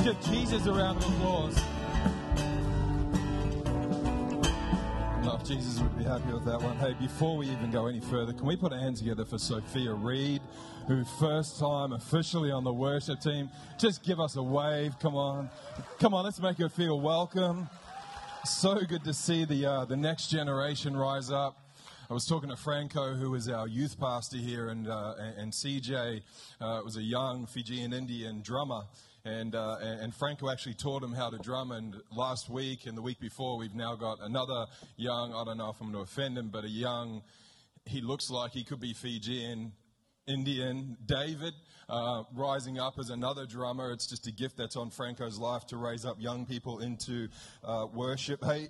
Let's give Jesus a round of applause. Love Jesus would be happy with that one. Hey, before we even go any further, can we put our hands together for Sophia Reed, who first time officially on the worship team? Just give us a wave. Come on, come on. Let's make her feel welcome. So good to see the uh, the next generation rise up. I was talking to Franco, who is our youth pastor here, and, uh, and CJ uh, was a young Fijian Indian drummer. And, uh, and Franco actually taught him how to drum. And last week and the week before, we've now got another young, I don't know if I'm going to offend him, but a young, he looks like he could be Fijian Indian David, uh, rising up as another drummer. It's just a gift that's on Franco's life to raise up young people into uh, worship. Hey,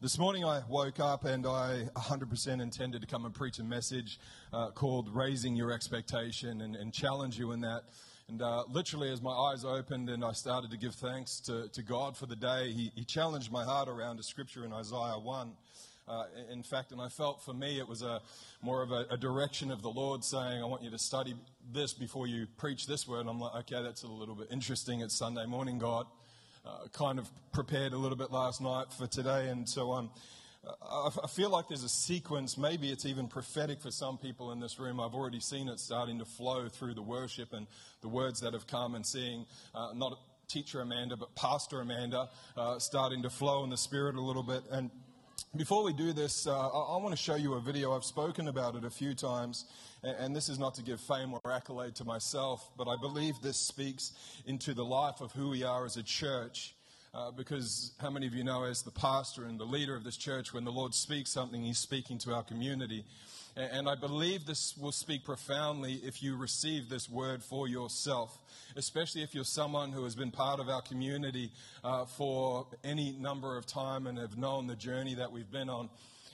this morning I woke up and I 100% intended to come and preach a message uh, called Raising Your Expectation and, and, challenge you in that. And uh, literally, as my eyes opened and I started to give thanks to, to God for the day, he, he, challenged my heart around a scripture in Isaiah 1. Uh, in fact, and I felt for me it was a more of a, a, direction of the Lord saying, I want you to study this before you preach this word. And I'm like, okay, that's a little bit interesting. It's Sunday morning, God uh, kind of prepared a little bit last night for today, and so on. I, feel like there's a sequence, maybe it's even prophetic for some people in this room. I've already seen it starting to flow through the worship and the words that have come, and seeing uh, not teacher Amanda, but Pastor Amanda uh, starting to flow in the spirit a little bit. And before we do this, uh, I, I want to show you a video. I've spoken about it a few times, and, and this is not to give fame or accolade to myself, but I believe this speaks into the life of who we are as a church. Uh, because how many of you know, as the pastor and the leader of this church, when the Lord speaks something, He's speaking to our community. And I believe this will speak profoundly if you receive this word for yourself, especially if you're someone who has been part of our community uh, for any number of time and have known the journey that we've been on.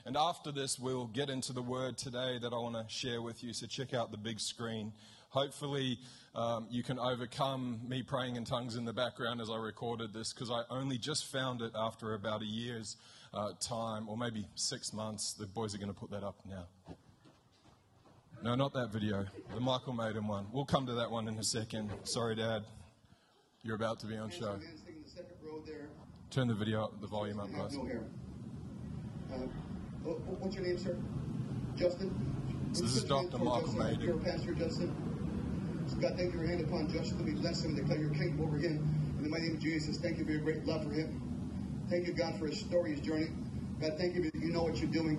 And after this, we'll get into the word today that I want to share with you. So check out the big screen. Hopefully, um, you can overcome me praying in tongues in the background as I recorded this because I only just found it after about a year's uh, time, or maybe six months. The boys are going to put that up now. No, not that video. The Michael Maiden one. We'll come to that one in a second. Sorry, Dad. You're about to be on show. Turn the video up, the volume up, guys. Uh, what's your name, sir? Justin? So this is Dr. Michael Maiden. You're Pastor Justin. God, thank you for your hand upon Justin. me bless him and declare your kingdom over him. In the mighty name of Jesus, thank you for your great love for him. Thank you, God, for his story, his journey. God, thank you you know what you're doing.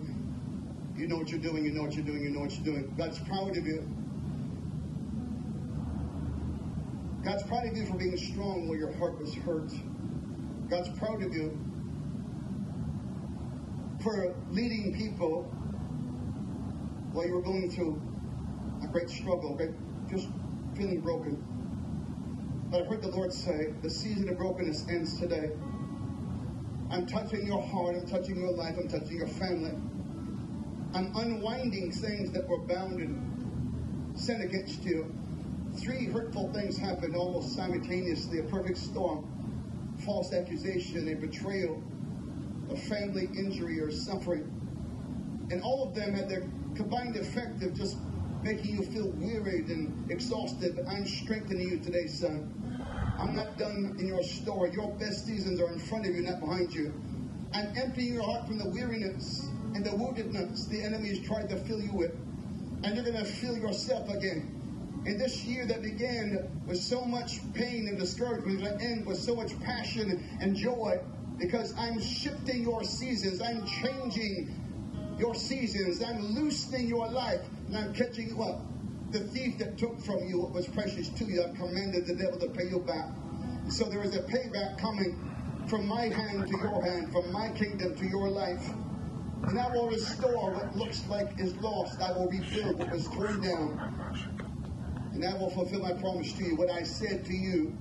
You know what you're doing, you know what you're doing, you know what you're doing. God's proud of you. God's proud of you for being strong where your heart was hurt. God's proud of you for leading people while you were going through a great struggle, great, just feeling broken. But I heard the Lord say, the season of brokenness ends today. I'm touching your heart, I'm touching your life, I'm touching your family. I'm unwinding things that were bound and sent against you. Three hurtful things happened almost simultaneously a perfect storm, false accusation, a betrayal, a family injury or suffering. And all of them had their combined effect of just making you feel wearied and exhausted. But I'm strengthening you today, son. I'm not done in your story. Your best seasons are in front of you, not behind you. I'm emptying your heart from the weariness and the woundedness the enemy has tried to fill you with. And you're going to feel yourself again. In this year that began with so much pain and discouragement, will end with so much passion and joy because I'm shifting your seasons. I'm changing your seasons. I'm loosening your life and I'm catching up. The thief that took from you what was precious to you, I've commanded the devil to pay you back. So there is a payback coming from my hand to your hand, from my kingdom to your life. And I will restore what looks like is lost. I will rebuild what was torn down. And I will fulfill my promise to you. What I said to you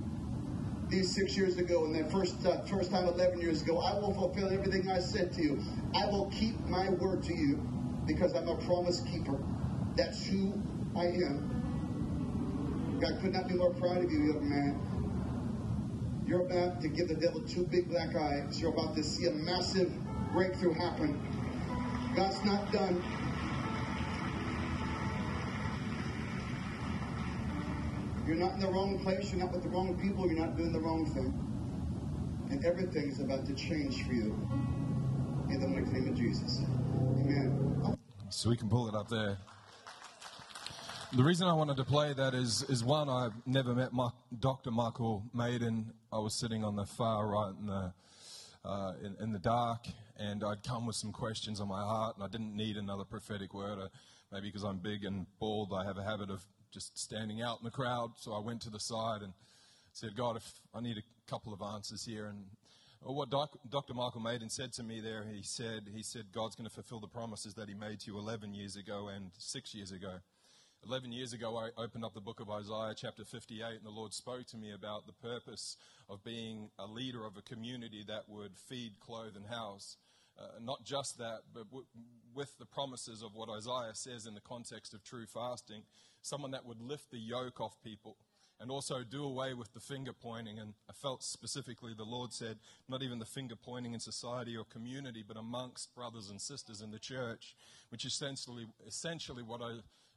these six years ago and that first uh, first time 11 years ago, I will fulfill everything I said to you. I will keep my word to you because I'm a promise keeper. That's who I am. God could not be more proud of you, young man. You're about to give the devil two big black eyes. You're about to see a massive breakthrough happen. God's not done. You're not in the wrong place. You're not with the wrong people. You're not doing the wrong thing. And everything's about to change for you. In the mighty name of Jesus. Amen. So we can pull it up there. The reason I wanted to play that is, is one, I've never met Dr. Michael Maiden. I was sitting on the far right in the, uh, in, in, the dark, and I'd come with some questions on my heart, and I didn't need another prophetic word. Uh, maybe because I'm big and bald, I have a habit of just standing out in the crowd. So I went to the side and said, God, if I need a couple of answers here. And what Doc, Dr. Michael Maiden said to me there, he said, he said, God's going to fulfill the promises that he made to you 11 years ago and six years ago. 11 years ago, I opened up the book of Isaiah, chapter 58, and the Lord spoke to me about the purpose of being a leader of a community that would feed, clothe, and house. Uh, not just that, but w- with the promises of what Isaiah says in the context of true fasting, someone that would lift the yoke off people and also do away with the finger pointing. And I felt specifically the Lord said, not even the finger pointing in society or community, but amongst brothers and sisters in the church, which is essentially, essentially what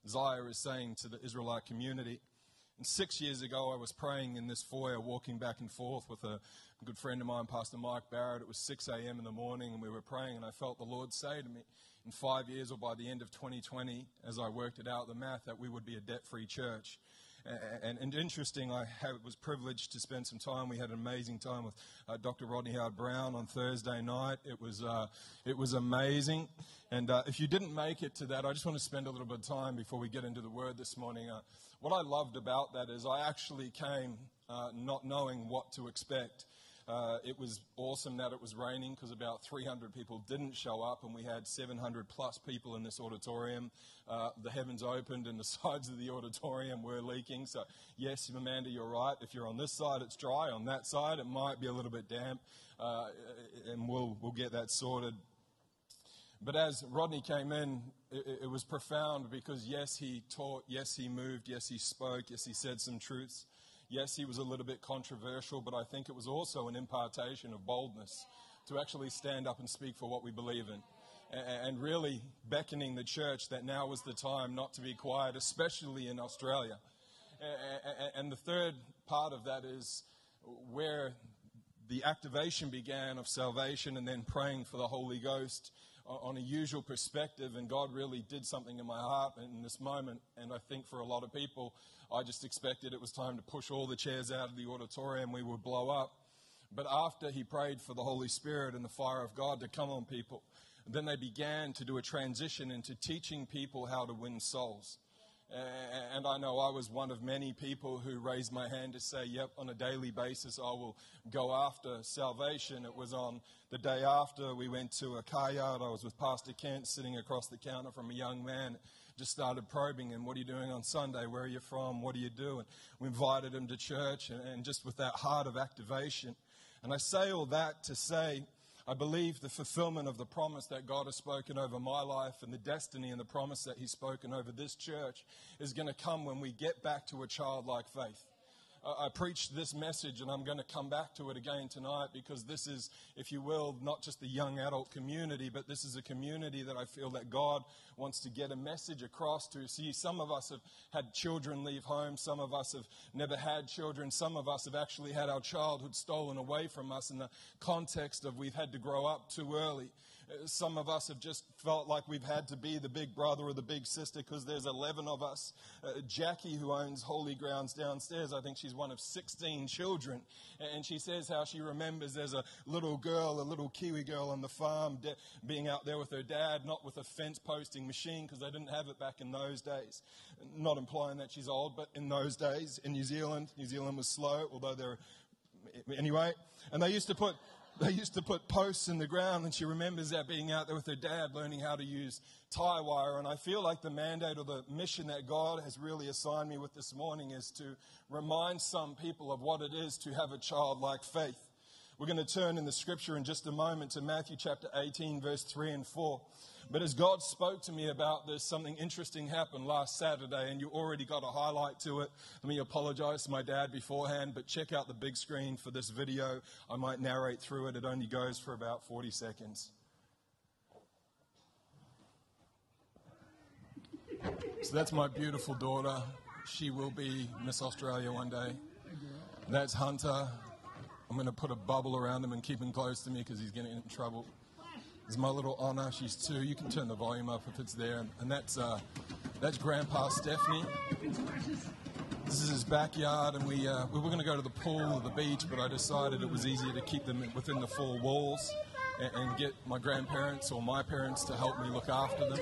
Isaiah is saying to the Israelite community. And six years ago, I was praying in this foyer, walking back and forth with a good friend of mine, Pastor Mike Barrett. It was 6 a.m. in the morning, and we were praying, and I felt the Lord say to me, in five years or by the end of 2020, as I worked it out, the math, that we would be a debt free church. And, and, interesting, I have, was privileged to spend some time. We had an amazing time with uh, Dr. Rodney Howard Browne on Thursday night. It was, uh, it was amazing. And uh, if you didn't make it to that, I just want to spend a little bit of time before we get into the word this morning. Uh, what I loved about that is I actually came uh, not knowing what to expect. Uh, it was awesome that it was raining because about 300 people didn't show up, and we had 700 plus people in this auditorium. Uh, the heavens opened, and the sides of the auditorium were leaking. So, yes, Amanda, you're right. If you're on this side, it's dry. On that side, it might be a little bit damp, uh, and we'll, we'll get that sorted. But as Rodney came in, it, it was profound because, yes, he taught, yes, he moved, yes, he spoke, yes, he said some truths. Yes, he was a little bit controversial, but I think it was also an impartation of boldness to actually stand up and speak for what we believe in. And really beckoning the church that now was the time not to be quiet, especially in Australia. And the third part of that is where the activation began of salvation and then praying for the Holy Ghost on a usual perspective, and God really did something in my heart in this moment. And I think for a lot of people, I just expected it was time to push all the chairs out of the auditorium, we would blow up. But after he prayed for the Holy Spirit and the fire of God to come on people, then they began to do a transition into teaching people how to win souls. And I know I was one of many people who raised my hand to say, yep, on a daily basis, I will go after salvation. It was on the day after we went to a car yard. I was with Pastor Kent sitting across the counter from a young man. Just started probing him, what are you doing on Sunday? Where are you from? What do you do? And we invited him to church and, and just with that heart of activation. And I say all that to say, I believe the fulfillment of the promise that God has spoken over my life and the destiny and the promise that He's spoken over this church is going to come when we get back to a childlike faith. I preached this message, and I'm going to come back to it again tonight because this is, if you will, not just the young adult community, but this is a community that I feel that God wants to get a message across to. See, some of us have had children leave home, some of us have never had children, some of us have actually had our childhood stolen away from us in the context of we've had to grow up too early. Some of us have just felt like we've had to be the big brother or the big sister because there's 11 of us. Uh, Jackie, who owns Holy Grounds downstairs, I think she's one of 16 children. And she says how she remembers there's a little girl, a little Kiwi girl on the farm, de- being out there with her dad, not with a fence posting machine because they didn't have it back in those days. Not implying that she's old, but in those days in New Zealand, New Zealand was slow, although there are anyway. And they used to put they used to put posts in the ground, and she remembers that being out there with her dad learning how to use tie wire. And I feel like the mandate or the mission that God has really assigned me with this morning is to remind some people of what it is to have a childlike faith. We're going to turn in the scripture in just a moment to Matthew chapter 18, verse 3 and 4. But as God spoke to me about this, something interesting happened last Saturday, and you already got a highlight to it. Let me apologize to my dad beforehand, but check out the big screen for this video. I might narrate through it, it only goes for about 40 seconds. So that's my beautiful daughter. she will be Miss Australia one day. That's Hunter. I'm going to put a bubble around him and keep him close to me because he's getting in trouble. This is my little honor. She's two. You can turn the volume up if it's there. And that's uh, that's Grandpa Stephanie. This is his backyard, and we uh, we were going to go to the pool or the beach, but I decided it was easier to keep them within the four walls and, and get my grandparents or my parents to help me look after them.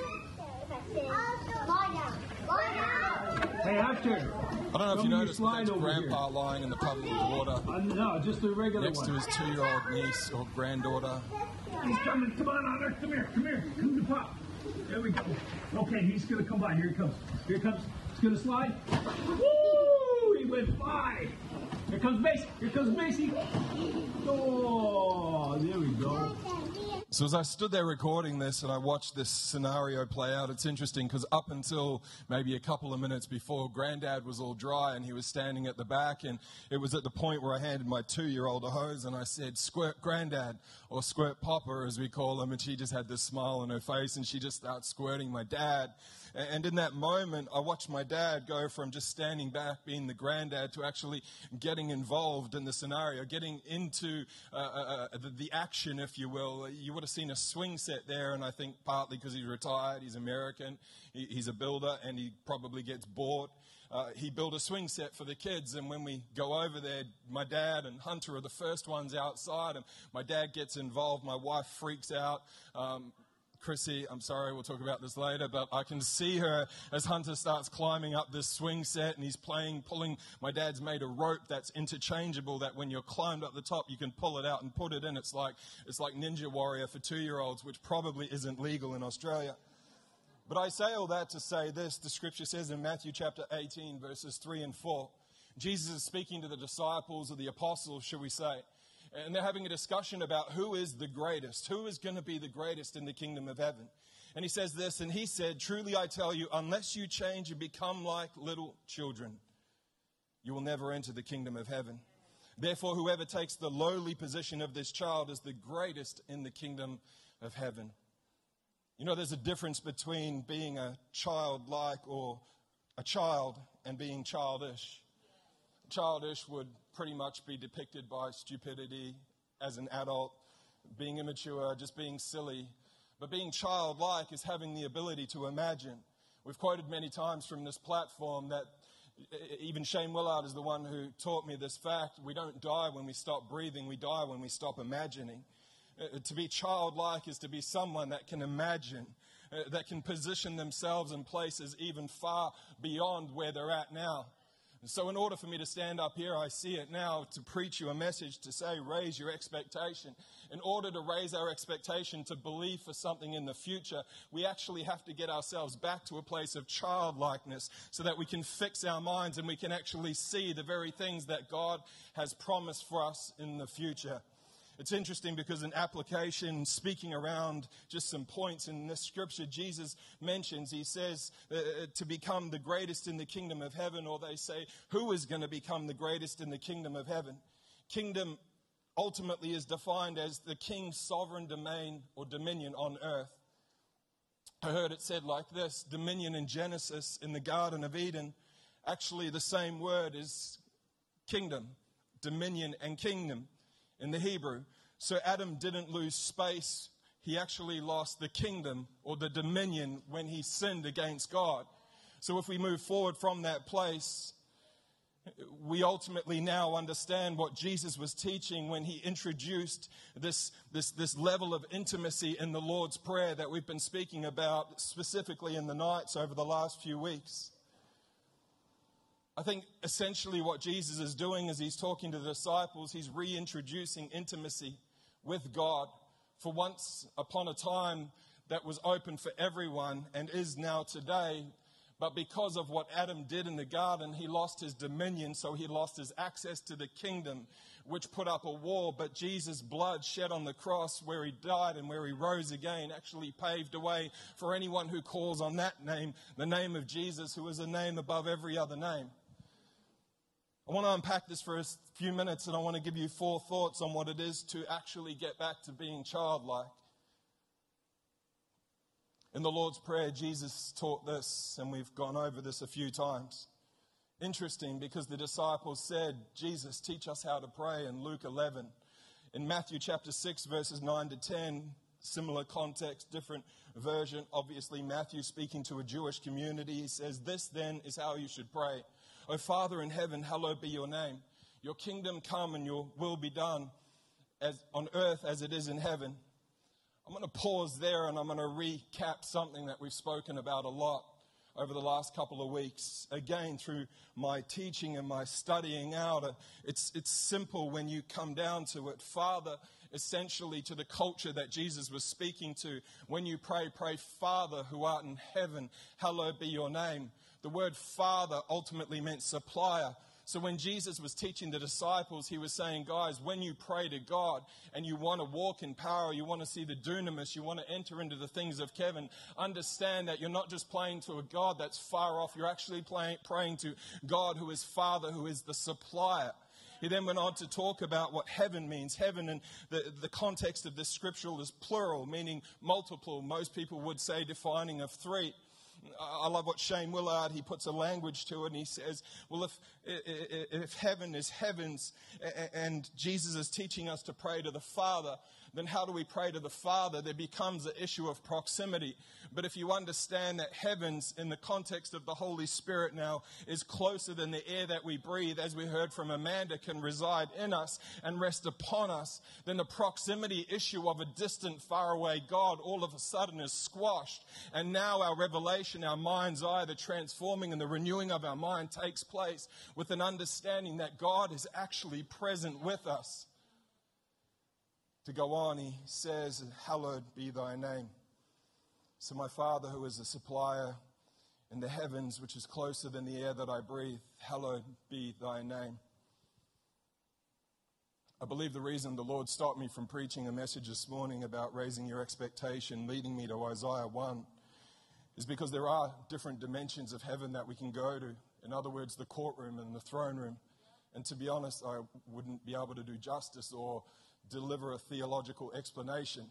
Hey, Hector. I don't know if you me your noticed, but that's over Grandpa lying in the puddle of water Uh, no, just the regular next one. to his two-year-old niece or granddaughter. He's coming. Come on, Otter. Come here. Come here. Come to pop. There we go. Okay, he's gonna come by. Here he comes. Here he comes. He's gonna slide. Woo! He went by. Here comes Macy. Here comes Macy. Oh, there we go. So as I stood there recording this and I watched this scenario play out, it's interesting because up until maybe a couple of minutes before, Granddad was all dry and he was standing at the back, and it was at the point where I handed my two-year-old a hose and I said, "Squirt, Granddad," or "Squirt, Popper as we call him, and she just had this smile on her face and she just starts squirting my dad. And in that moment, I watched my dad go from just standing back, being the granddad, to actually getting involved in the scenario, getting into uh, uh, uh, the, the action, if you will. You would have seen a swing set there, and I think partly because he's retired, he's American, he, he's a builder, and he probably gets bored. Uh, he built a swing set for the kids, and when we go over there, my dad and Hunter are the first ones outside, and my dad gets involved. My wife freaks out. Um, Chrissy, I'm sorry, we'll talk about this later, but I can see her as Hunter starts climbing up this swing set and he's playing, pulling. My dad's made a rope that's interchangeable that when you're climbed up the top, you can pull it out and put it in. It's like, it's like Ninja Warrior for two year olds, which probably isn't legal in Australia. But I say all that to say this the scripture says in Matthew chapter 18, verses 3 and 4. Jesus is speaking to the disciples or the apostles, should we say. And they're having a discussion about who is the greatest, who is going to be the greatest in the kingdom of heaven. And he says this, and he said, Truly I tell you, unless you change and become like little children, you will never enter the kingdom of heaven. Therefore, whoever takes the lowly position of this child is the greatest in the kingdom of heaven. You know, there's a difference between being a childlike or a child and being childish. Childish would pretty much be depicted by stupidity as an adult, being immature, just being silly. But being childlike is having the ability to imagine. We've quoted many times from this platform that even Shane Willard is the one who taught me this fact. We don't die when we stop breathing, we die when we stop imagining. Uh, to be childlike is to be someone that can imagine, uh, that can position themselves in places even far beyond where they're at now. And so, in order for me to stand up here, I see it now to preach you a message to say, raise your expectation. In order to raise our expectation to believe for something in the future, we actually have to get ourselves back to a place of childlikeness so that we can fix our minds and we can actually see the very things that God has promised for us in the future. It's interesting because in application, speaking around just some points in this scripture, Jesus mentions, he says, uh, to become the greatest in the kingdom of heaven, or they say, who is going to become the greatest in the kingdom of heaven? Kingdom ultimately is defined as the king's sovereign domain or dominion on earth. I heard it said like this dominion in Genesis in the Garden of Eden, actually, the same word is kingdom, dominion, and kingdom in the Hebrew. So Adam didn't lose space. He actually lost the kingdom or the dominion when he sinned against God. So if we move forward from that place, we ultimately now understand what Jesus was teaching when he introduced this, this, this level of intimacy in the Lord's Prayer that we've been speaking about specifically in the nights over the last few weeks. I think essentially what Jesus is doing is he's talking to the disciples, he's reintroducing intimacy with God for once upon a time that was open for everyone and is now today. But because of what Adam did in the garden, he lost his dominion, so he lost his access to the kingdom, which put up a wall. But Jesus' blood shed on the cross, where he died and where he rose again, actually paved a way for anyone who calls on that name, the name of Jesus, who is a name above every other name. I want to unpack this for a few minutes and I want to give you four thoughts on what it is to actually get back to being childlike. In the Lord's Prayer, Jesus taught this, and we've gone over this a few times. interesting because the disciples said, Jesus, teach us how to pray in Luke 11. In Matthew chapter 6, verses 9 to 10, similar context, different version. Obviously, Matthew speaking to a Jewish community, he says, This then is how you should pray. O Father in heaven, hallowed be your name. Your kingdom come and your will be done as, on earth as it is in heaven. I'm going to pause there and I'm going to recap something that we've spoken about a lot over the last couple of weeks. Again, through my teaching and my studying out, uh, it's, it's simple when you come down to it. Father, essentially to the culture that Jesus was speaking to. When you pray, pray, Father who art in heaven, hallowed be your name. The word Father ultimately meant supplier. So when Jesus was teaching the disciples, he was saying, guys, when you pray to God and you want to walk in power, you want to see the dunamis, you want to enter into the things of heaven, understand that you're not just praying to a God that's far off, you're actually praying to God who is Father, who is the supplier. He then went on to talk about what heaven means. Heaven, in the, the context of this scriptural, is plural, meaning multiple. Most people would say defining of three. I love what Shane Willard, he puts a language to it and he says, well, if, if heaven is heavens and Jesus is teaching us to pray to the Father, then how do we pray to the Father? There becomes an issue of proximity. But if you understand that heavens in the context of the Holy Spirit now is closer than the air that we breathe, as we heard from Amanda, can reside in us and rest upon us, then the proximity issue of a distant, faraway God all of a sudden is squashed. And now our revelation, our mind's eye, the transforming and the renewing of our mind takes place with an understanding that God is actually present with us. To go on, he says, Hallowed be thy name. So, my Father, who is a supplier in the heavens, which is closer than the air that I breathe, hallowed be thy name. I believe the reason the Lord stopped me from preaching a message this morning about raising your expectation, leading me to Isaiah 1, is because there are different dimensions of heaven that we can go to. In other words, the courtroom and the throne room. And to be honest, I wouldn't be able to do justice or deliver a theological explanation.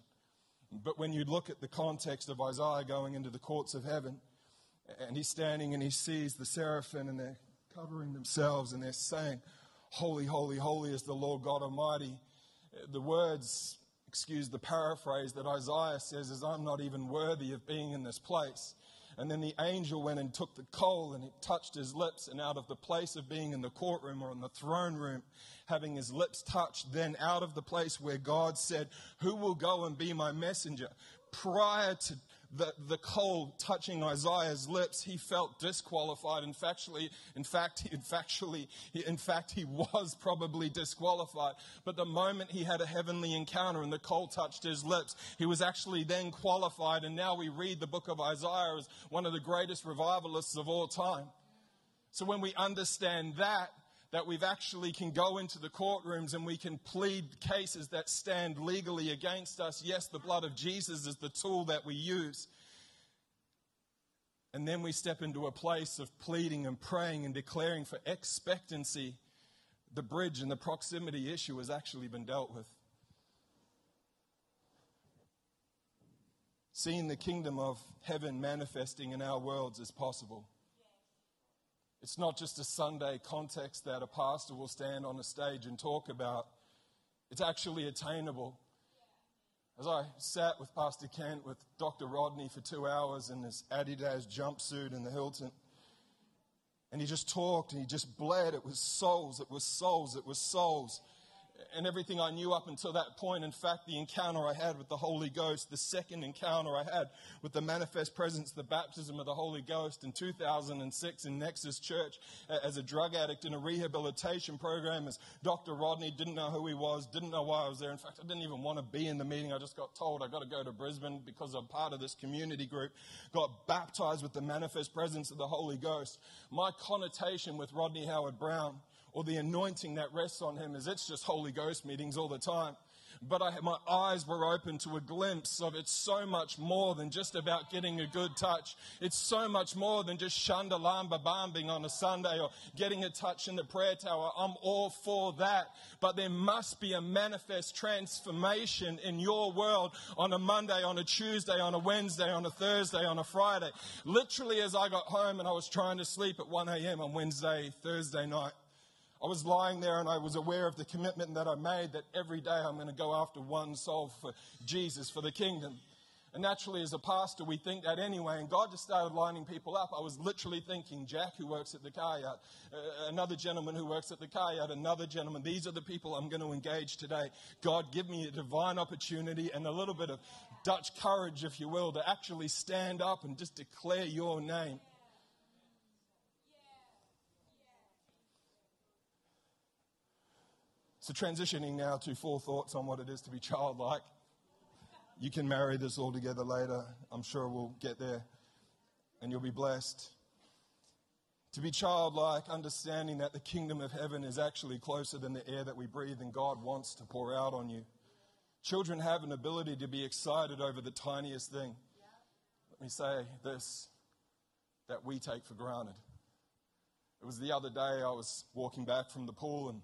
But when you look at the context of Isaiah going into the courts of heaven, and he's standing and he sees the seraphim and they're covering themselves and they're saying, Holy, holy, holy is the Lord God Almighty. The words, excuse the paraphrase that Isaiah says, is, I'm not even worthy of being in this place. And then the angel went and took the coal and it touched his lips. And out of the place of being in the courtroom or in the throne room, having his lips touched, then out of the place where God said, Who will go and be my messenger? Prior to the, the coal touching Isaiah's lips, he felt disqualified. In, factually, in fact, in factually, in fact, he was probably disqualified. But the moment he had a heavenly encounter and the coal touched his lips, he was actually then qualified. And now we read the book of Isaiah as one of the greatest revivalists of all time. So when we understand that, that we've actually can go into the courtrooms and we can plead cases that stand legally against us. Yes, the blood of Jesus is the tool that we use. And then we step into a place of pleading and praying and declaring for expectancy. The bridge and the proximity issue has actually been dealt with. Seeing the kingdom of heaven manifesting in our worlds is possible. It's not just a Sunday context that a pastor will stand on a stage and talk about. It's actually attainable. As I sat with Pastor Kent, with Dr. Rodney for two hours in his Adidas jumpsuit in the Hilton, and he just talked and he just bled. It was souls, it was souls, it was souls and everything I knew up until that point. In fact, the encounter I had with the Holy Ghost, the second encounter I had with the manifest presence, the baptism of the Holy Ghost in 2006 in Nexus Church as a drug addict in a rehabilitation program, as Dr. Rodney didn't know who he was, didn't know why I was there. In fact, I didn't even want to be in the meeting. I just got told I got to go to Brisbane because I'm part of this community group. Got baptized with the manifest presence of the Holy Ghost. My connotation with Rodney Howard Browne or the anointing that rests on him is it's just Holy Ghost meetings all the time. but I, my eyes were open to a glimpse of it's so much more than just about getting a good touch. It's so much more than just shandalamba bambing on a Sunday or getting a touch in the prayer tower. I'm all for that. But there must be a manifest transformation in your world on a Monday, on a Tuesday, on a Wednesday, on a Thursday, on a Friday. Literally, as I got home and I was trying to sleep at 1 a.m. on Wednesday, Thursday night, I was lying there and I was aware of the commitment that I made that every day I'm going to go after one soul for Jesus, for the kingdom. And naturally, as a pastor, we think that anyway. And God just started lining people up. I was literally thinking Jack, who works at the car yard, uh, another gentleman who works at the car yard, another gentleman. These are the people I'm going to engage today. God, give me a divine opportunity and a little bit of Dutch courage, if you will, to actually stand up and just declare your name. So, transitioning now to four thoughts on what it is to be childlike. You can marry this all together later. I'm sure we'll get there and you'll be blessed. To be childlike, understanding that the kingdom of heaven is actually closer than the air that we breathe and God wants to pour out on you. Children have an ability to be excited over the tiniest thing. Let me say this that we take for granted. It was the other day I was walking back from the pool and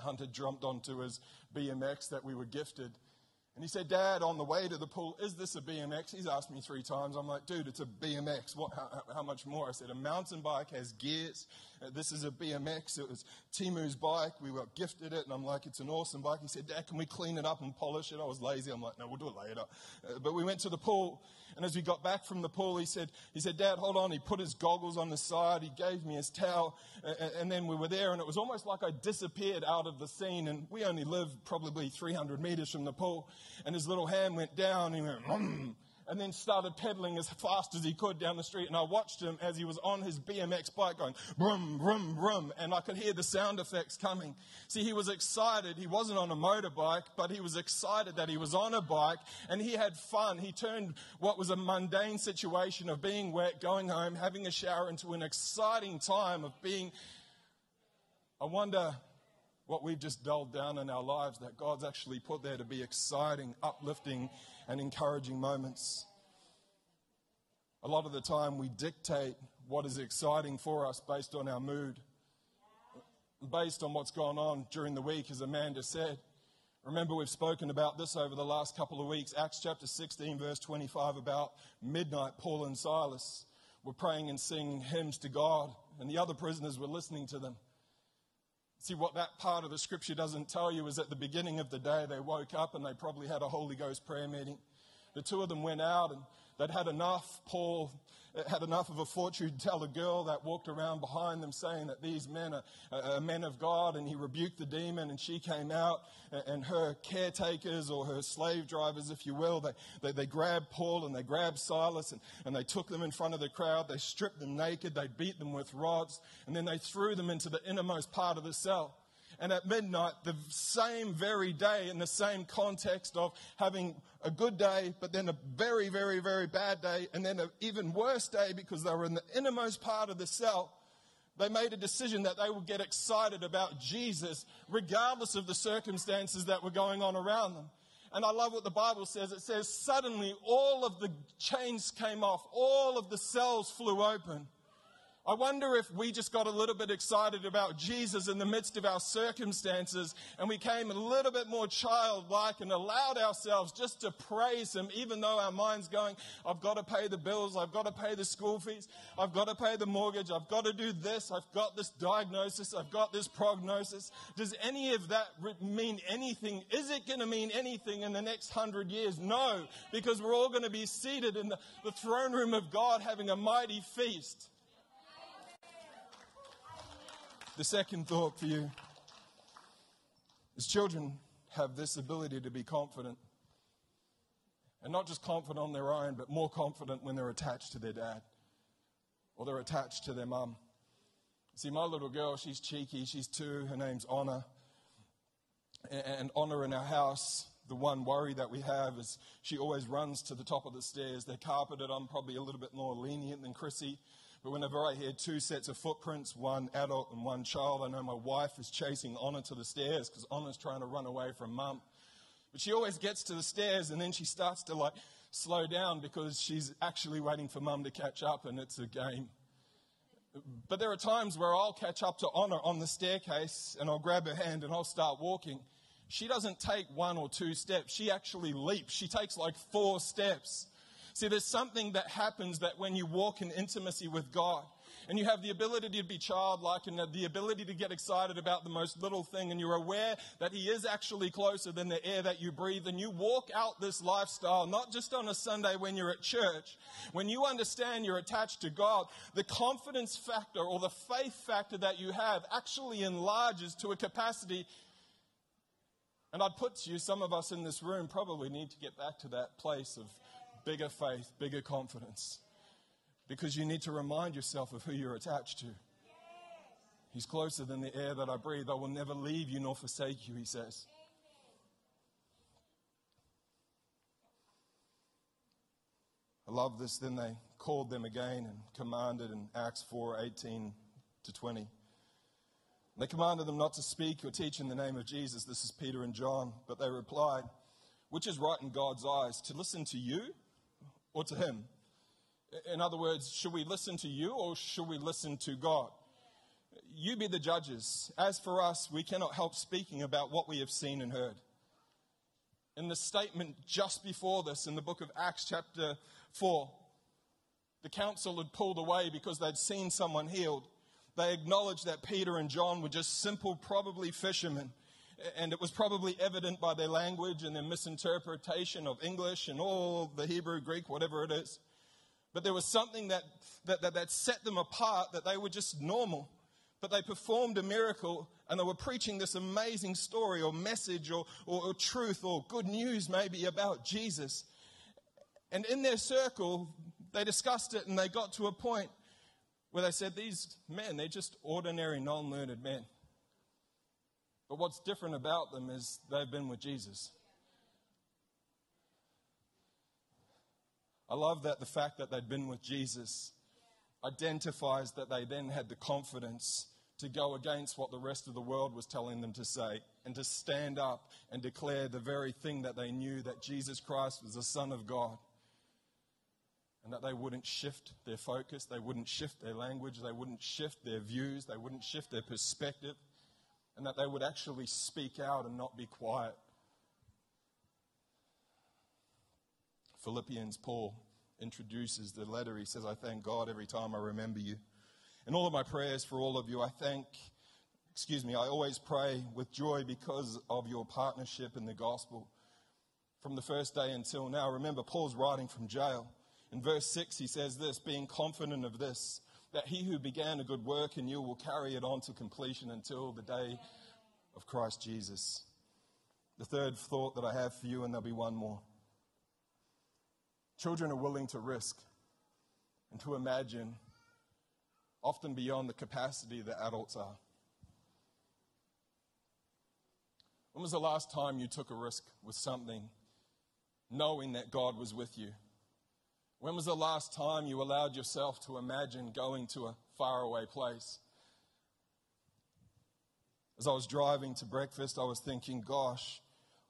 Hunter jumped onto his BMX that we were gifted. And he said, Dad, on the way to the pool, is this a BMX? He's asked me three times. I'm like, dude, it's a BMX. What, how, how much more? I said, a mountain bike has gears. Uh, this is a BMX. It was Timu's bike. We got gifted it. And I'm like, it's an awesome bike. He said, Dad, can we clean it up and polish it? I was lazy. I'm like, no, we'll do it later. Uh, but we went to the pool. And as we got back from the pool, he said, he said, Dad, hold on. He put his goggles on the side. He gave me his towel. And, and then we were there. And it was almost like I disappeared out of the scene. And we only live probably 300 meters from the pool. And his little hand went down. And he went, mm, and then started pedaling as fast as he could down the street. And I watched him as he was on his BMX bike going brum, brum, brum. And I could hear the sound effects coming. See, he was excited. He wasn't on a motorbike, but he was excited that he was on a bike and he had fun. He turned what was a mundane situation of being wet, going home, having a shower into an exciting time of being. I wonder what we've just dulled down in our lives that God's actually put there to be exciting, uplifting, and encouraging moments. A lot of the time, we dictate what is exciting for us based on our mood, based on what's gone on during the week, as Amanda said. Remember, we've spoken about this over the last couple of weeks. Acts chapter 16, verse 25, about midnight, Paul and Silas were praying and singing hymns to God, and the other prisoners were listening to them. See, what that part of the scripture doesn't tell you is at the beginning of the day, they woke up and they probably had a Holy Ghost prayer meeting. The two of them went out and they'd had enough. Paul uh, had enough of a fortune to tell a girl that walked around behind them saying that these men are, are men of God. And he rebuked the demon and she came out and her caretakers or her slave drivers, if you will, they, they, they grabbed Paul and they grabbed Silas and, and they took them in front of the crowd. They stripped them naked. They beat them with rods and then they threw them into the innermost part of the cell and at midnight, the same very day, in the same context of having a good day, but then a very, very, very bad day, and then an even worse day because they were in the innermost part of the cell. They made a decision that they would get excited about Jesus regardless of the circumstances that were going on around them. And I love what the Bible says. It says, suddenly all of the chains came off, all of the cells flew open. I wonder if we just got a little bit excited about Jesus in the midst of our circumstances and we came a little bit more childlike and allowed ourselves just to praise Him, even though our mind's going, I've got to pay the bills, I've got to pay the school fees, I've got to pay the mortgage, I've got to do this, I've got this diagnosis, I've got this prognosis. Does any of that mean anything? Is it going to mean anything in the next hundred years? No, because we're all going to be seated in the, throne room of God having a mighty feast. The second thought for you is children have this ability to be confident. And not just confident on their own, but more confident when they're attached to their dad or they're attached to their mum. See, my little girl, she's cheeky. She's two. Her name's Honor. And Honor in our house, the one worry that we have is she always runs to the top of the stairs. They're carpeted. I'm probably a little bit more lenient than Chrissy. But whenever I hear two sets of footprints, one adult and one child, I know my wife is chasing Honor to the stairs because Honor's trying to run away from mum. But she always gets to the stairs and then she starts to like slow down because she's actually waiting for mum to catch up and it's a game. But there are times where I'll catch up to Honor on the staircase and I'll grab her hand and I'll start walking. She doesn't take one or two steps. She actually leaps. She takes like four steps. See, there's something that happens that when you walk in intimacy with God, and you have the ability to be childlike and the ability to get excited about the most little thing, and you're aware that He is actually closer than the air that you breathe, and you walk out this lifestyle, not just on a Sunday when you're at church. When you understand you're attached to God, the confidence factor or the faith factor that you have actually enlarges to a capacity and I'd put to you, some of us in this room probably need to get back to that place of bigger faith, bigger confidence. Because you need to remind yourself of who you're attached to. He's closer than the air that I breathe. I will never leave you nor forsake you, he says. I love this. Then they called them again and commanded in Acts 4 18 to 20. They commanded them not to speak or teach in the name of Jesus. This is Peter and John. But they replied, Which is right in God's eyes, to listen to you or to him? In other words, should we listen to you or should we listen to God? You be the judges. As for us, we cannot help speaking about what we have seen and heard. In the statement just before this, in the book of Acts, chapter 4, the council had pulled away because they'd seen someone healed. They acknowledged that Peter and John were just simple, probably fishermen and it was probably evident by their language and their misinterpretation of English and all the Hebrew, Greek, whatever it is. But there was something that, that, that, that set them apart, that they were just normal. But they performed a miracle and they were preaching this amazing story or message or, or, or truth or good news maybe about Jesus. And in their circle, they discussed it and they got to a point where they said, These men, they're just ordinary, non learned men. But what's different about them is they've been with Jesus. I love that the fact that they'd been with Jesus identifies that they then had the confidence to go against what the rest of the world was telling them to say and to stand up and declare the very thing that they knew that Jesus Christ was the Son of God. And that they wouldn't shift their focus, they wouldn't shift their language, they wouldn't shift their views, they wouldn't shift their perspective and that they would actually speak out and not be quiet. Philippians, Paul introduces the letter. He says, I thank God every time I remember you. In all of my prayers for all of you, I thank, excuse me, I always pray with joy because of your partnership in the gospel from the first day until now. Remember, Paul's writing from jail. In verse 6, he says this being confident of this, that he who began a good work in you will carry it on to completion until the day of Christ Jesus. The third thought that I have for you, and there'll be one more. Children are willing to risk and to imagine often beyond the capacity that adults are. When was the last time you took a risk with something knowing that God was with you? When was the last time you allowed yourself to imagine going to a faraway place? As I was driving to breakfast, I was thinking, gosh,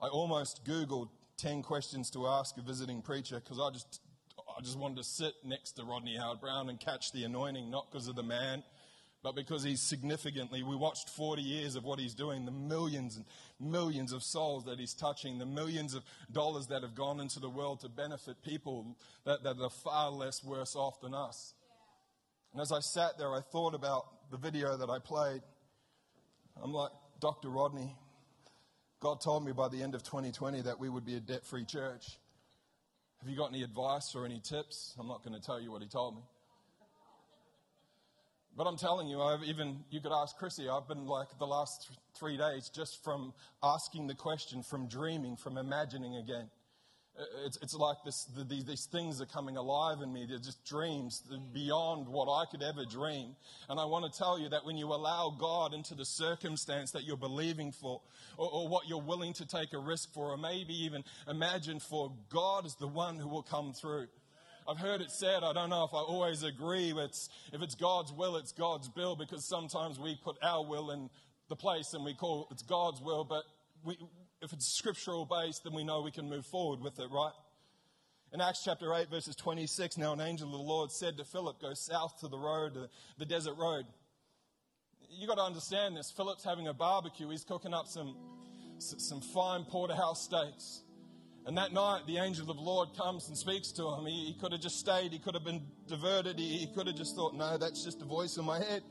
I almost Googled 10 questions to ask a visiting preacher because I just, I just wanted to sit next to Rodney Howard Browne and catch the anointing, not because of the man, but because he's significantly, we watched 40 years of what he's doing, the millions and millions of souls that he's touching, the millions of dollars that have gone into the world to benefit people that, that are far less worse off than us. And as I sat there, I thought about the video that I played. I'm like, Dr. Rodney, God told me by the end of 2020 that we would be a debt free church. Have you got any advice or any tips? I'm not going to tell you what he told me. But I'm telling you, I've even, you could ask Chrissy, I've been like the last th- three days just from asking the question, from dreaming, from imagining again. It's, it's like this, the, these, these things are coming alive in me. They're just dreams beyond what I could ever dream. And I want to tell you that when you allow God into the circumstance that you're believing for, or, or what you're willing to take a risk for, or maybe even imagine for, God is the one who will come through. I've heard it said, I don't know if I always agree, it's, if it's God's will, it's God's bill, because sometimes we put our will in the place and we call it's God's will, but we, if it's scriptural based, then we know we can move forward with it, right? In Acts chapter 8, verses 26, now an angel of the Lord said to Philip, Go south to the road, the desert road. You've got to understand this. Philip's having a barbecue. He's cooking up some, some fine porterhouse steaks. And that night, the angel of the Lord comes and speaks to him. He, he could have just stayed. He could have been diverted. He, he could have just thought, no, that's just a voice in my head.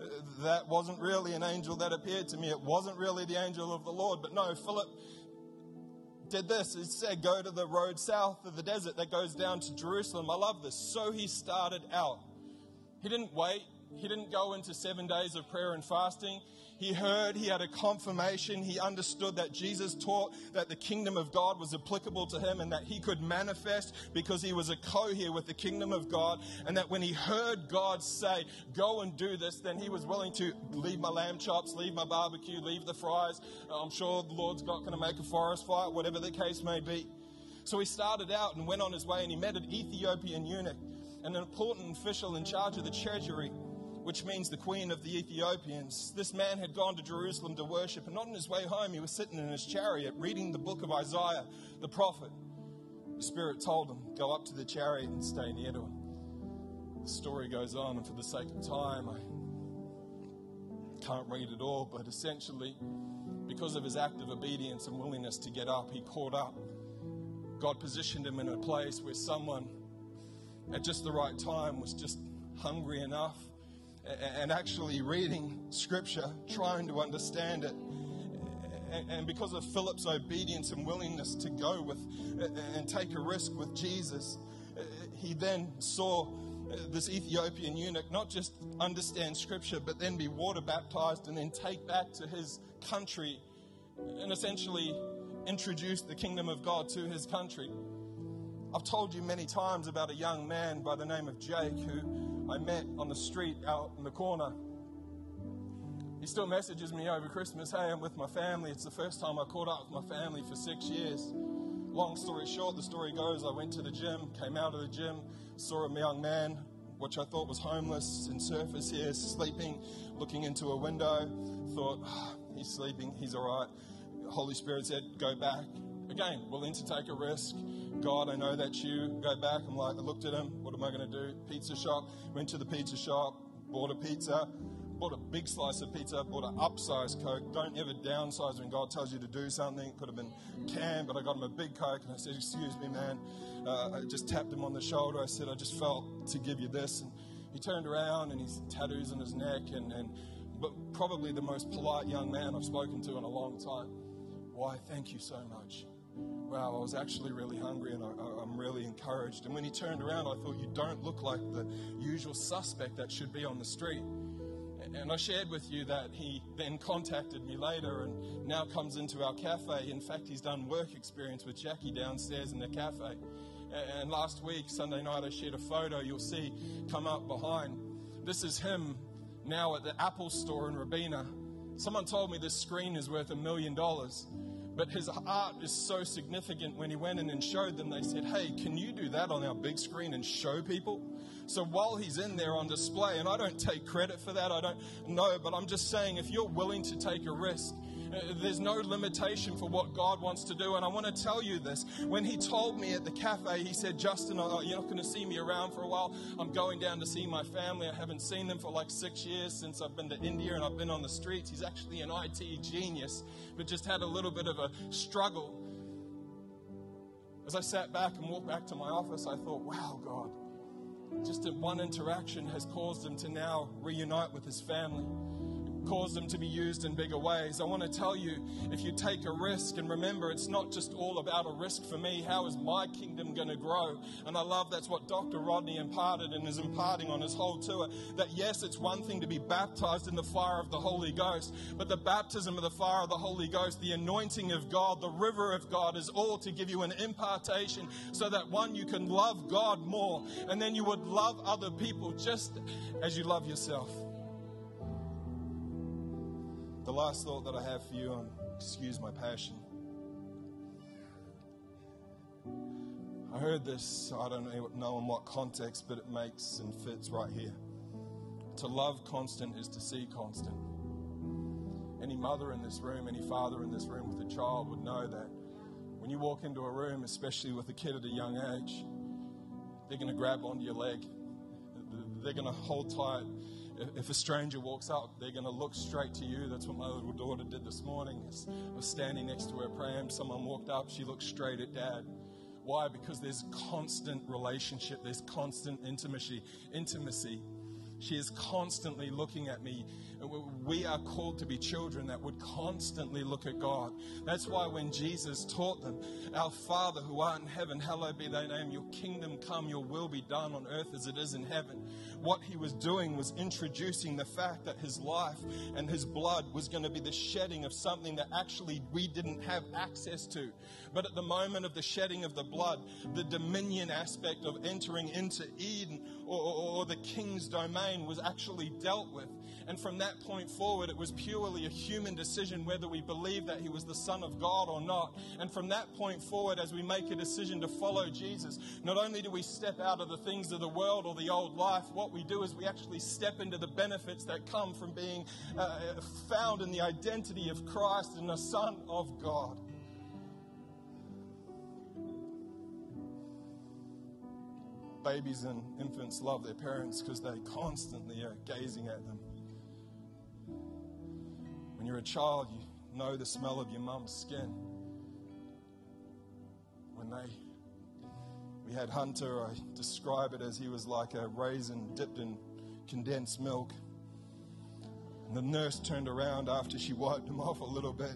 Uh, that wasn't really an angel that appeared to me. It wasn't really the angel of the Lord. But no, Philip did this. He said, Go to the road south of the desert that goes down to Jerusalem. I love this. So he started out. He didn't wait. He didn't go into seven days of prayer and fasting. He heard, he had a confirmation, he understood that Jesus taught that the kingdom of God was applicable to him and that he could manifest because he was a co-heir with the kingdom of God. And that when he heard God say, Go and do this, then he was willing to leave my lamb chops, leave my barbecue, leave the fries. Uh, I'm sure the Lord's not going to make a forest fire, whatever the case may be. So he started out and went on his way and he met an Ethiopian eunuch, an important official in charge of the treasury which means the queen of the Ethiopians. This man had gone to Jerusalem to worship, and on his way home, he was sitting in his chariot reading the book of Isaiah, the prophet. The Spirit told him, Go up to the chariot and stay near to him. The story goes on, and for the sake of time, I can't read it all, but essentially, because of his act of obedience and willingness to get up, he caught up. God positioned him in a place where someone at just the right time was just hungry enough and actually reading scripture, trying to understand it. And because of Philip's obedience and willingness to go with and take a risk with Jesus, he then saw uh, this Ethiopian eunuch not just understand scripture, but then be water baptized and then take back to his country and essentially introduce the kingdom of God to his country. I've told you many times about a young man by the name of Jake who I met on the street out in the corner. He still messages me over Christmas, hey, I'm with my family. It's the first time I caught up with my family for six years. Long story short, the story goes I went to the gym, came out of the gym, saw a young man, which I thought was homeless, and surface here, sleeping, looking into a window. Thought, oh, he's sleeping, he's all right. Holy Spirit said, go back. Again, willing to take a risk. God, I know that's you. Go back. I'm like, I looked at him. What am I going to do? Pizza shop. Went to the pizza shop, bought a pizza, bought a big slice of pizza, bought an upsized Coke. Don't ever downsize when God tells you to do something. Could have been canned, but I got him a big Coke and I said, Excuse me, man. Uh, I just tapped him on the shoulder. I said, I just felt to give you this. And he turned around and he's tattoos on his neck and, and but probably the most polite young man I've spoken to in a long time. Why, thank you so much wow, I was actually really hungry and I, am really encouraged. And when he turned around, I thought, you don't look like the usual suspect that should be on the street. And I shared with you that he then contacted me later and now comes into our cafe. In fact, he's done work experience with Jackie downstairs in the cafe. And last week, Sunday night, I shared a photo you'll see come up behind. This is him now at the Apple store in Robina. Someone told me this screen is worth a million dollars. But his art is so significant when he went in and showed them, they said, Hey, can you do that on our big screen and show people? So while he's in there on display, and I don't take credit for that, I don't know, but I'm just saying if you're willing to take a risk, Uh, there's no limitation for what God wants to do. And I want to tell you this. When he told me at the cafe, he said, Justin, uh, uh, you're not going to see me around for a while. I'm going down to see my family. I haven't seen them for like six years since I've been to India and I've been on the streets. He's actually an IT genius, but just had a little bit of a struggle. As I sat back and walked back to my office, I thought, wow, God, just one interaction has caused him to now reunite with his family cause them to be used in bigger ways. I want to tell you if you take a risk, and remember, it's not just all about a risk for me. How is my kingdom going to grow? And I love that's what Dr. Rodney imparted and is imparting on his whole tour. That yes, it's one thing to be baptized in the fire of the Holy Ghost, but the baptism of the fire of the Holy Ghost, the anointing of God, the river of God is all to give you an impartation so that one, you can love God more, and then you would love other people just as you love yourself the last thought that I have for you, and excuse my passion. I heard this, I don't know in what context, but it makes and fits right here. To love constant is to see constant. Any mother in this room, any father in this room with a child would know that when you walk into a room, especially with a kid at a young age, they're going to grab onto your leg. They're going to hold tight. If a stranger walks up, they're going to look straight to you. That's what my little daughter did this morning. I was standing next to her praying. Someone walked up. She looked straight at dad. Why? Because there's constant relationship, there's constant intimacy. Intimacy. She is constantly looking at me. Uh, we are called to be children that would constantly look at God. That's why when Jesus taught them, Our Father who art in heaven, hallowed be thy name, your kingdom come, your will be done on earth as it is in heaven. What he was doing was introducing the fact that his life and his blood was going to be the shedding of something that actually we didn't have access to. But at the moment of the shedding of the blood, the dominion aspect of entering into Eden or, or, or the king's domain was actually dealt with. And from that point forward, it was purely a human decision whether we believe that he was the Son of God or not. And from that point forward, as we make a decision to follow Jesus, not only do we step out of the things of the world or the old life, what we do is we actually step into the benefits that come from being uh, found in the identity of Christ and the Son of God. babies and infants love their parents because they constantly are gazing at them. When you're a child, you know the smell of your mum's skin. When they, we had Hunter, I describe it as he was like a raisin dipped in condensed milk. And the nurse turned around after she wiped him off a little bit.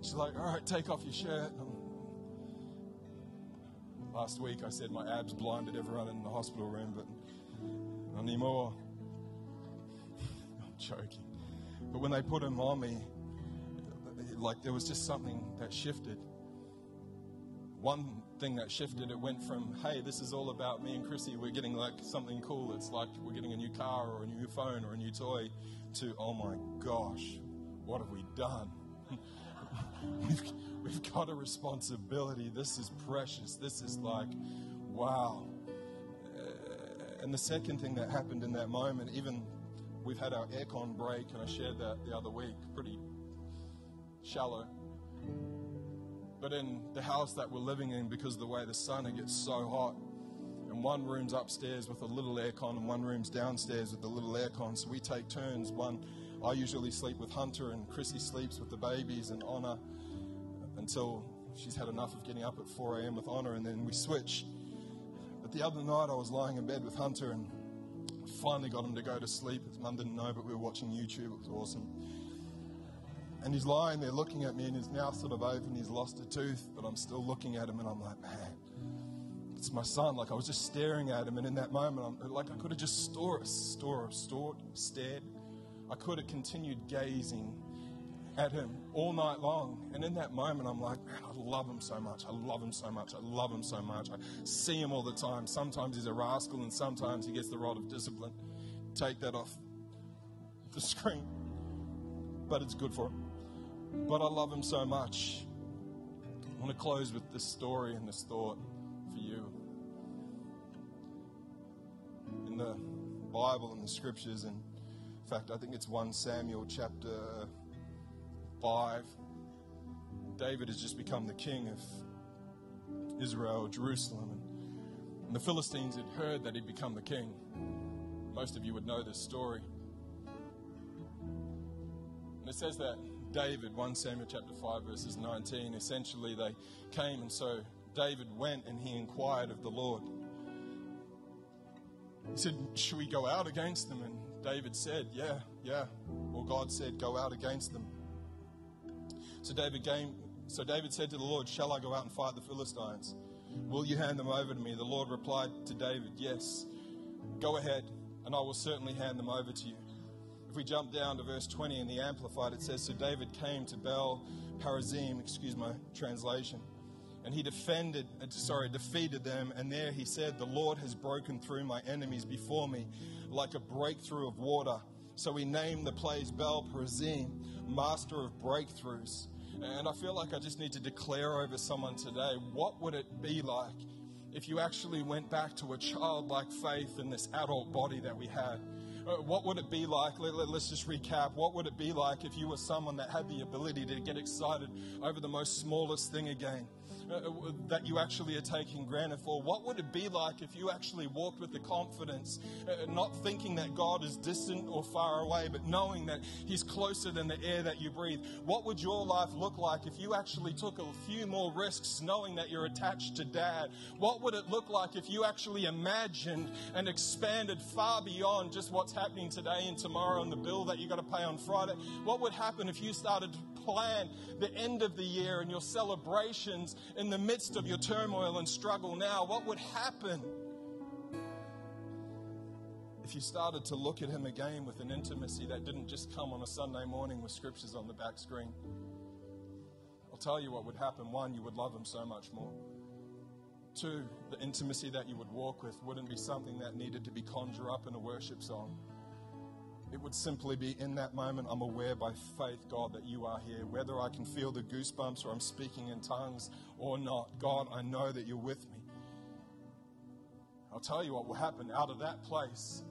She's like, All right, take off your shirt. Last week I said my abs blinded everyone in the hospital room, but not anymore. I'm joking. But when they put him on me, like there was just something that shifted. One thing that shifted, it went from, hey, this is all about me and Chrissy, we're getting like something cool. It's like we're getting a new car or a new phone or a new toy, to, oh my gosh, what have we done? we've, we've got a responsibility. This is precious. This is like, wow. And the second thing that happened in that moment, even we've had our aircon break, and I shared that the other week, pretty shallow. But in the house that we're living in, because of the way the sun, it gets so hot. And one room's upstairs with a little aircon, and one room's downstairs with a little aircon. So we take turns. One, I usually sleep with Hunter, and Chrissy sleeps with the babies and Honor until she's had enough of getting up at 4 a.m. with Honor, and then we switch. But the other night, I was lying in bed with Hunter and finally got him to go to sleep. His mum didn't know, but we were watching YouTube. It was awesome. And he's lying there looking at me, and his mouth sort of open. He's lost a tooth, but I'm still looking at him, and I'm like, man, it's my son. Like I was just staring at him, and in that moment, I'm like I could have just store, store, stored, stared. I could have continued gazing at him all night long. And in that moment, I'm like, man, I love him so much. I love him so much. I love him so much. I see him all the time. Sometimes he's a rascal, and sometimes he gets the rod of discipline. Take that off the screen. But it's good for him. But I love him so much. I want to close with this story and this thought for you. In the Bible and the scriptures, and in fact, I think it's 1 Samuel chapter 5, David has just become the king of Israel, Jerusalem. And the Philistines had heard that he'd become the king. Most of you would know this story. And it says that David, 1 Samuel chapter 5, verses 19, essentially they came, and so David went and he inquired of the Lord. He said, Should we go out against them? And David said, Yeah, yeah. Well, God said, Go out against them. So David came, so David said to the Lord, Shall I go out and fight the Philistines? Will you hand them over to me? The Lord replied to David, Yes. Go ahead, and I will certainly hand them over to you. If we jump down to verse 20 in the Amplified, it says, So David came to Baal Perazim, excuse my translation, and he defended, sorry, defeated them. And there he said, The Lord has broken through my enemies before me like a breakthrough of water. So we named the place Baal Perazim, Master of Breakthroughs. And I feel like I just need to declare over someone today what would it be like if you actually went back to a childlike faith in this adult body that we had? Uh, what would it be like? Let, let's just recap. What would it be like if you were someone that had the ability to get excited over the most smallest thing again? Uh, uh, that you actually are taking granted for? What would it be like if you actually walked with the confidence, uh, not thinking that God is distant or far away, but knowing that He's closer than the air that you breathe? What would your life look like if you actually took a few more risks, knowing that you're attached to Dad? What would it look like if you actually imagined and expanded far beyond just what's happening today and tomorrow and the bill that you got to pay on Friday? What would happen if you started plan the end of the year and your celebrations in the midst of your turmoil and struggle now, what would happen if you started to look at Him again with an intimacy that didn't just come on a Sunday morning with scriptures on the back screen? I'll tell you what would happen. One, you would love Him so much more. Two, the intimacy that you would walk with wouldn't be something that needed to be conjured up in a worship song. It would simply be in that moment, I'm aware by faith, God, that you are here. Whether I can feel the goosebumps or I'm speaking in tongues or not, God, I know that you're with me. I'll tell you what will happen out of that place.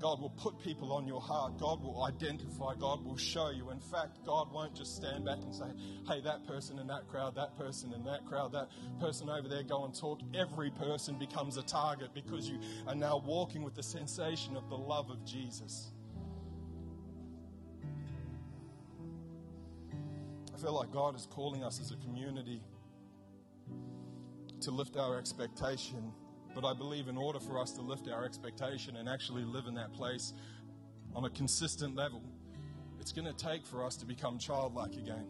God will put people on your heart. God will identify. God will show you. In fact, God won't just stand back and say, hey, that person in that crowd, that person in that crowd, that person over there, go and talk. Every person becomes a target because you are now walking with the sensation of the love of Jesus. Feel like God is calling us as a community to lift our expectation. But I believe in order for us to lift our expectation and actually live in that place on a consistent level, it's going to take for us to become childlike again.